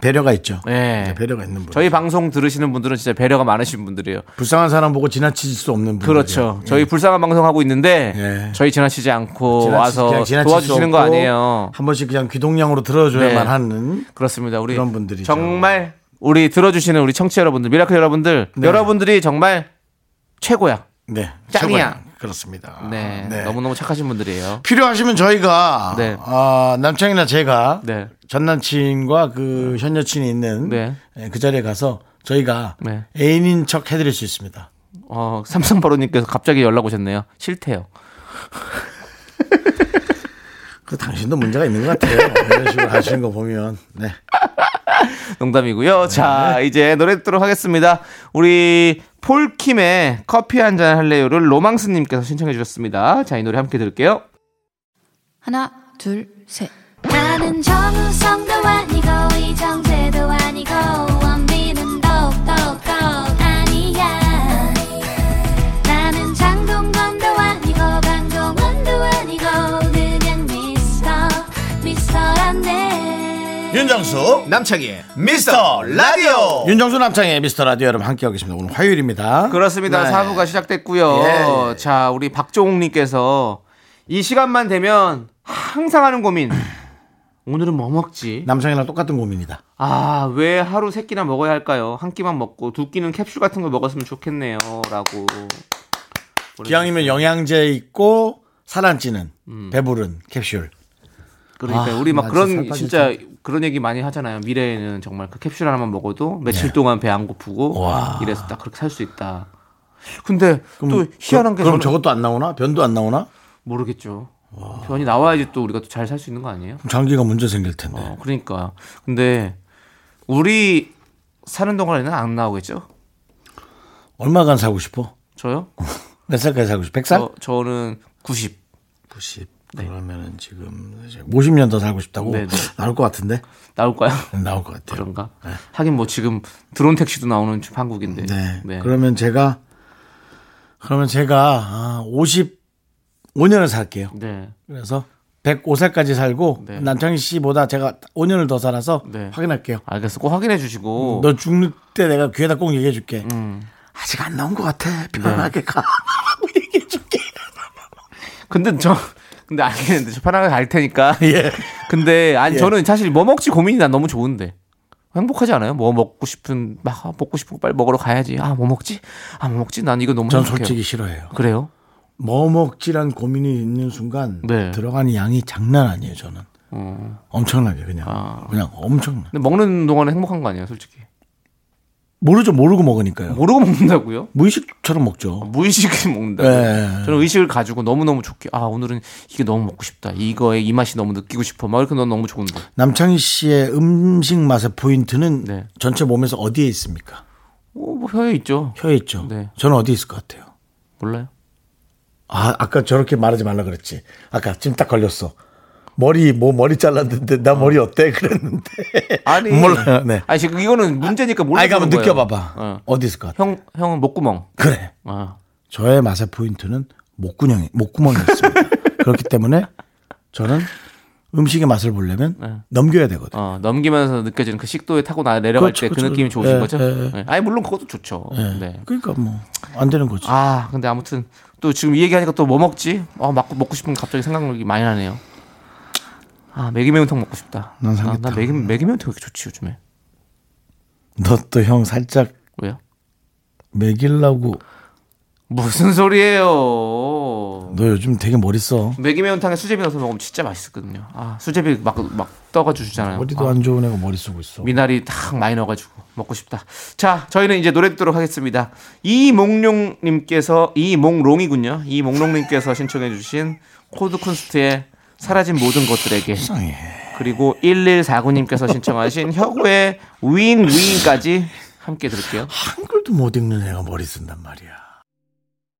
배려가 있죠. 네. 네, 배려가 있는 분. 저희 방송 들으시는 분들은 진짜 배려가 많으신 분들이에요. 불쌍한 사람 보고 지나칠 수 없는 분. 그렇죠. 저희 불쌍한 방송 하고 있는데 예. 저희 지나치지 않고 지나치- 와서 도와주시는 수거 아니에요. 한 번씩 그냥 귀동냥으로 들어줘야만 네. 하는 그렇습니다. 우리 그런 분들이죠. 정말 우리 들어주시는 우리 청취자 여러분들, 미라클 여러분들, 네. 여러분들이 정말 최고야. 네 짱이야. 최고야. 그렇습니다. 네, 네. 너무너무 착하신 분들이에요. 필요하시면 저희가 네. 아, 남창이나 제가 네. 전 남친과 그 현 여친이 있는 네. 예, 그 자리에 가서 저희가 네. 애인인 척 해드릴 수 있습니다. 어, 삼성바로님께서 갑자기 연락 오셨네요. 싫대요. [laughs] 그 당신도 문제가 있는 것 같아요. 이런 식으로 하시는 거 보면 네. [laughs] 농담이고요. 자, 이제 노래 듣도록 하겠습니다. 우리 폴킴의 커피 한 잔 할래요를 로망스님께서 신청해 주셨습니다. 자, 이 노래 함께 들을게요. 하나, 둘, 셋. 나는 정우성도 아니고 이정재도 아니고 윤정수 남창희의 미스터 라디오 윤정수 남창의 미스터 라디오 여러분 함께하고 계십니다. 오늘 화요일입니다. 그렇습니다. 네. 사부가 시작됐고요. 예. 자, 우리 박종욱님께서 이 시간만 되면 항상 하는 고민. [clears throat] 오늘은 뭐 먹지? 남창이랑 똑같은 고민이다. 아, 왜 하루 세 끼나 먹어야 할까요? 한 끼만 먹고 두 끼는 캡슐 같은 거 먹었으면 좋겠네요. 라고. 기왕이면 영양제 있고 살안 찌는 음. 배부른 캡슐. 그러니까 아, 우리 막나 그런 진짜 그런 얘기 많이 하잖아요. 미래에는 정말 그 캡슐 하나만 먹어도 며칠 동안 배 안 고프고 네. 와. 이래서 딱 그렇게 살 수 있다. 근데 또 희한한 게 그럼 저는 저것도 안 나오나? 변도 안 나오나? 모르겠죠. 변이 나와야지 또 우리가 또 잘 살 수 있는 거 아니에요? 장기가 문제 생길 텐데. 어, 그러니까. 근데 우리 사는 동안에는 안 나오겠죠? 얼마간 살고 싶어? 저요? [laughs] 몇 살까지 살고 싶어? 100살? 저, 저는 90. 90. 그러면은 지금 이제 50년 더 살고 싶다고 네, 네. [laughs] 나올 것 같은데 나올까요? 나올 것 같아요. 그런가? 하긴 뭐 지금 드론 택시도 나오는 한국인데. 네. 그러면 제가 그러면 제가 아, 55년을 살게요. 네. 그래서 105살까지 살고 네. 남창희 씨보다 제가 5년을 더 살아서 네. 확인할게요. 알겠어. 꼭 확인해 주시고. 너 죽는 때 내가 귀에다 꼭 얘기해 줄게. 음. 아직 안 나온 것 같아. 네. 편하게 가. 뭐 [laughs] 얘기해 줄게. 근데 저 근데 알겠는데 저 편하게 갈 테니까. [laughs] 예. 근데 아니 예. 저는 사실 뭐 먹지 고민이 난 너무 좋은데. 행복하지 않아요? 뭐 먹고 싶은 막 아, 먹고 싶은 거 빨리 먹으러 가야지. 아, 뭐 먹지? 아, 뭐 먹지? 난 이거 너무 전 행복해요. 솔직히 싫어해요. 그래요? 뭐 먹지란 고민이 있는 순간 네. 들어가는 양이 장난 아니에요. 저는 어. 엄청나게 그냥 아. 그냥 엄청 근데 먹는 동안에 행복한 거 아니에요, 솔직히? 모르죠 모르고 먹으니까요. 모르고 먹는다고요? 무의식처럼 먹죠. 무의식이 [laughs] 먹는다고. 네. 저는 의식을 가지고 너무너무 좋게 아, 오늘은 이게 너무 먹고 싶다. 이거에 이 맛이 너무 느끼고 싶어. 막 이렇게 넌 너무 좋은데. 남창희 씨의 음식 맛의 포인트는 네. 전체 몸에서 어디에 있습니까? 어, 뭐 혀에 있죠. 혀에 있죠. 네. 저는 어디 있을 것 같아요. 몰라요? 아 아까 저렇게 말하지 말라 그랬지. 아까 지금 딱 걸렸어. 머리 뭐 머리 잘랐는데 나 머리 어때 그랬는데 [laughs] 아니. 몰라요. 네. 아니 지금 이거는 문제니까 몰라. 아이 한번 느껴봐봐. 어. 어디 있을 것 같아? 형 형은 목구멍. 그래. 아. 저의 맛의 포인트는 목구멍이 목구멍이 있습니다. [laughs] 그렇기 때문에 저는 음식의 맛을 보려면 네. 넘겨야 되거든. 요 어, 넘기면서 느껴지는 그 식도에 타고 나 내려갈 그렇죠, 때그 그렇죠. 느낌이 좋으신 예, 거죠? 예, 예. 네. 아니 물론 그것도 좋죠. 네. 그러니까 뭐 안 되는 거지. 아 근데 아무튼 또 지금 이 얘기하니까 또 뭐 먹지? 아 먹고 먹고 싶은 게 갑자기 생각나기 많이 나네요. 아 매기 매운탕 먹고 싶다. 난 아, 삼계탕. 나 매기 매기 매운탕 왜 이렇게 좋지 요즘에? 너 또 형 살짝 왜요? 먹이려고 무슨 소리예요? 너 요즘 되게 머리 써. 메기 매운탕에 수제비 넣어서 먹으면 진짜 맛있거든요. 아 수제비 막막 떠가지고 주잖아요. 머리도 아, 안 좋은 애가 머리 쓰고 있어. 미나리 딱 많이 넣어가지고 먹고 싶다. 자, 저희는 이제 노래 듣도록 하겠습니다. 이몽룡님께서 이몽롱이군요. 이몽롱님께서 신청해주신 코드 쿤스트의 사라진 모든 것들에게 그리고 1149님께서 신청하신 혁오의 위잉위잉까지 함께 들을게요. 한글도 못 읽는 애가 머리 쓴단 말이야.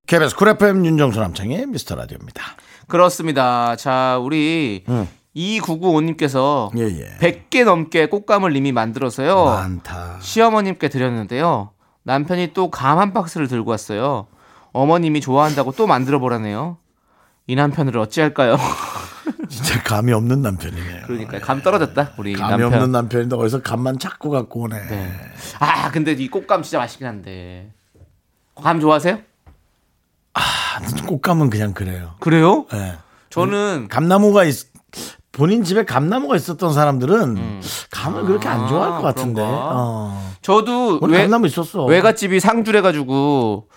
KBS 쿨 FM 윤정수 남창희 미스터 라디오입니다. 그렇습니다. 자, 우리 응. 2995님께서 예, 예. 100개 넘게 곶감을 이미 만들어서요. 많다. 시어머님께 드렸는데요. 남편이 또 감 한 박스를 들고 왔어요. 어머님이 좋아한다고 또 만들어 보라네요. 이 남편을 어찌할까요? [laughs] [laughs] 진짜 감이 없는 남편이네요. 그러니까 감 떨어졌다 우리 감이 남편. 없는 남편인데 어디서 감만 자꾸 갖고 오네. 네. 아 근데 이 꽃감 진짜 맛있긴 한데. 감 좋아하세요? 꽃감은 그냥 그래요. 그래요? 예. 저는 감나무가 있, 본인 집에 감나무가 있었던 사람들은 감을 그렇게 안 좋아할 것 같은데. 음. 그런가? 어. 저도 외, 감나무 있었어. 외갓집이 상주래 가지고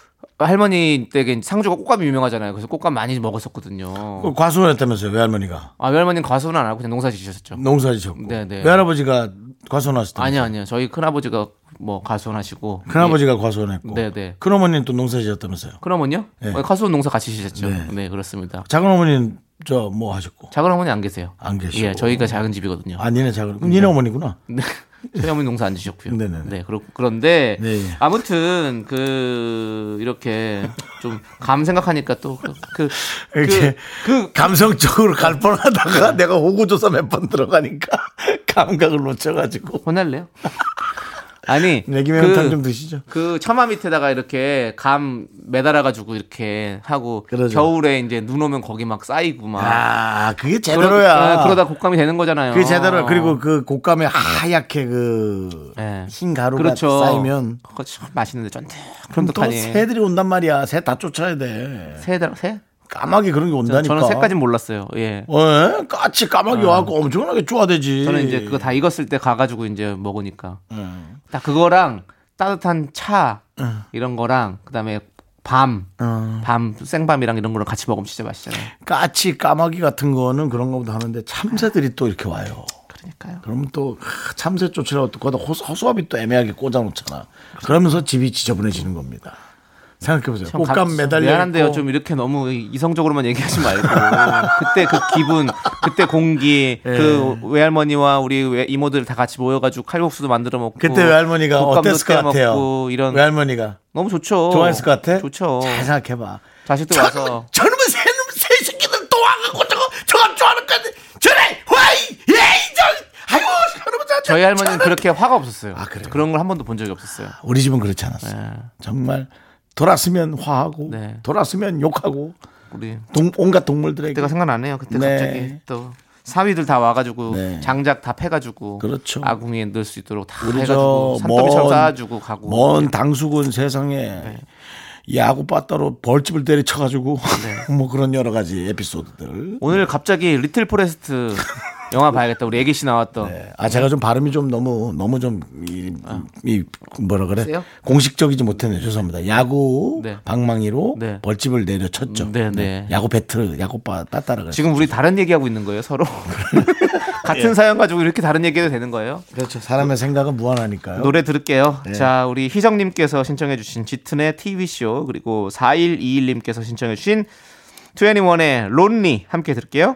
할머니 댁에 상주가 꽃감이 유명하잖아요. 그래서 꽃감 많이 먹었었거든요. 그 과수원했다면서요 외할머니가 아 외할머니는 과수는 안 하고 그냥 농사 지셨죠. 농사 지셨고 네, 네. 외할아버지가 과수원하셨다. 아니요 아니요. 저희 큰아버지가 뭐 과수원하시고 큰아버지가 과수원했고 네, 네. 큰어머니는 또 농사 지셨다면서요. 큰어머니요? 네. 어, 과수원 농사 같이 지셨죠. 네. 네, 그렇습니다. 작은어머니는 저 뭐 하셨고 작은 어머니 안 계세요. 안 계시고. 예, 저희가 작은 집이거든요. 아 니네 작은 그럼 니네 어머니구나. 네. 어머니 농사 안 지셨고요. 네네네. 네, 그렇, 그런데 네, 예. 아무튼 그 이렇게 좀 감 생각하니까 또그그 이렇게 그, 감성적으로 갈 뻔하다가 내가 호구조사 몇 번 들어가니까 [laughs] 감각을 놓쳐가지고 혼날래요? 아니 [laughs] 내기 매운탕 그- 좀 드시죠. 그 처마 밑에다가 이렇게 감 매달아 가지고 이렇게 하고 그러죠. 겨울에 이제 눈 오면 거기 막 쌓이고 막 아 그게 그러- 제대로야. 네, 그러 다 곶감이 되는 거잖아요. 그게 제대로 그리고 그 곶감에 하얗게 그 네. 흰 가루가 그렇죠. 쌓이면 그거 참 맛있는데 쫀득 그럼 또 쫀득하니. 새들이 온단 말이야. 새 다 쫓아야 돼. 새, 새? 까마귀 그런 게 저, 온다니까. 저는 새까진 몰랐어요. 예. 어, 까치 까마귀 와갖고 엄청나게 쪼아대지. 저는 이제 그거 다 익었을 때 가가지고 이제 먹으니까 음. 딱 그거랑 따뜻한 차 이런 거랑 그다음에 밤, 어. 밤 생밤이랑 이런 거랑 같이 먹으면 진짜 맛있잖아요. 까치 까마귀 같은 거는 그런 거보다 하는데 참새들이 또 이렇게 와요. 그러니까요. 그러면 또 하, 참새 쫓으라고 또 거기다 호수, 허수아비 또 애매하게 꽂아놓잖아. 그러면서 집이 지저분해지는 겁니다. 생각해보세요. 참 꽃감 감- 매달려 미안한데요. 있고. 좀 이렇게 너무 이성적으로만 얘기하지 말고 그때 그 기분, 그때 공기, 예. 그 외할머니와 우리 외- 이모들 다 같이 모여가지고 칼국수도 만들어 먹고 그때 외할머니가 어땠을 것떼 같아요? 먹고 이런 외할머니가 너무 좋죠. 좋아했을 것 같아? 좋죠. 잘 생각해봐. 자식들 와서 저놈의 새놈 새 새끼들 또 와갖고 저거 저거 좋아하는 건데 저래 와이 예이 저 아이고 저희 할머니는 그렇게 화가 없었어요. 아, 그래요? 그런 걸 한 번도 본 적이 없었어요. 우리 집은 그렇지 않았어. 네. 요 정말 돌았으면 화하고 네. 돌았으면 욕하고 우리 동, 온갖 동물들에게 그때가 생각나네요. 그때 네. 갑자기 또 사위들 다 와가지고 네. 장작 다 패가지고 그렇죠. 아궁이에 넣을 수 있도록 다 해가지고 저 산더미처럼 먼- 쌓아주고 가고 먼 당수군 세상에 네. 야구 빠따로 벌집을 때려쳐가지고 네. [laughs] 뭐 그런 여러 가지 에피소드들. 오늘 갑자기 리틀 포레스트 [laughs] 영화 봐야겠다. 우리 애기 씨 나왔던. 네. 아 제가 좀 발음이 좀 너무 너무 좀 이, 이 뭐라 그래 아. 세요? 공식적이지 못했네 요 죄송합니다. 야구 네. 방망이로 네. 벌집을 내려쳤죠. 네, 네. 야구 배트 야구 빠 빠따라 그래. 지금 우리 다른 얘기하고 있는 거예요, 서로. [laughs] 같은 사연 가지고 이렇게 다른 얘기해도 되는 거예요? 그렇죠. 사람의 생각은 무한하니까요. 노래 들을게요. 네. 자, 우리 희정님께서 신청해주신 짙은의 TV쇼, 그리고 4121님께서 신청해주신 2NE1의 Lonely 함께 들을게요.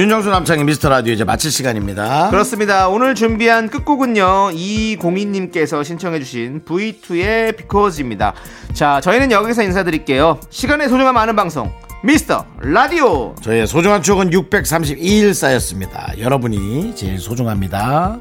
윤정수 남창의 미스터 라디오 이제 마칠 시간입니다 그렇습니다. 오늘 준비한 끝곡은요. 이공인님께서 신청해주신 V2의 Because입니다. 자, 저희는 여기서 인사드릴게요. 시간의 소중함 아는 방송 미스터 라디오. 저희의 소중한 추억은 632일 쌓였습니다 여러분이 제일 소중합니다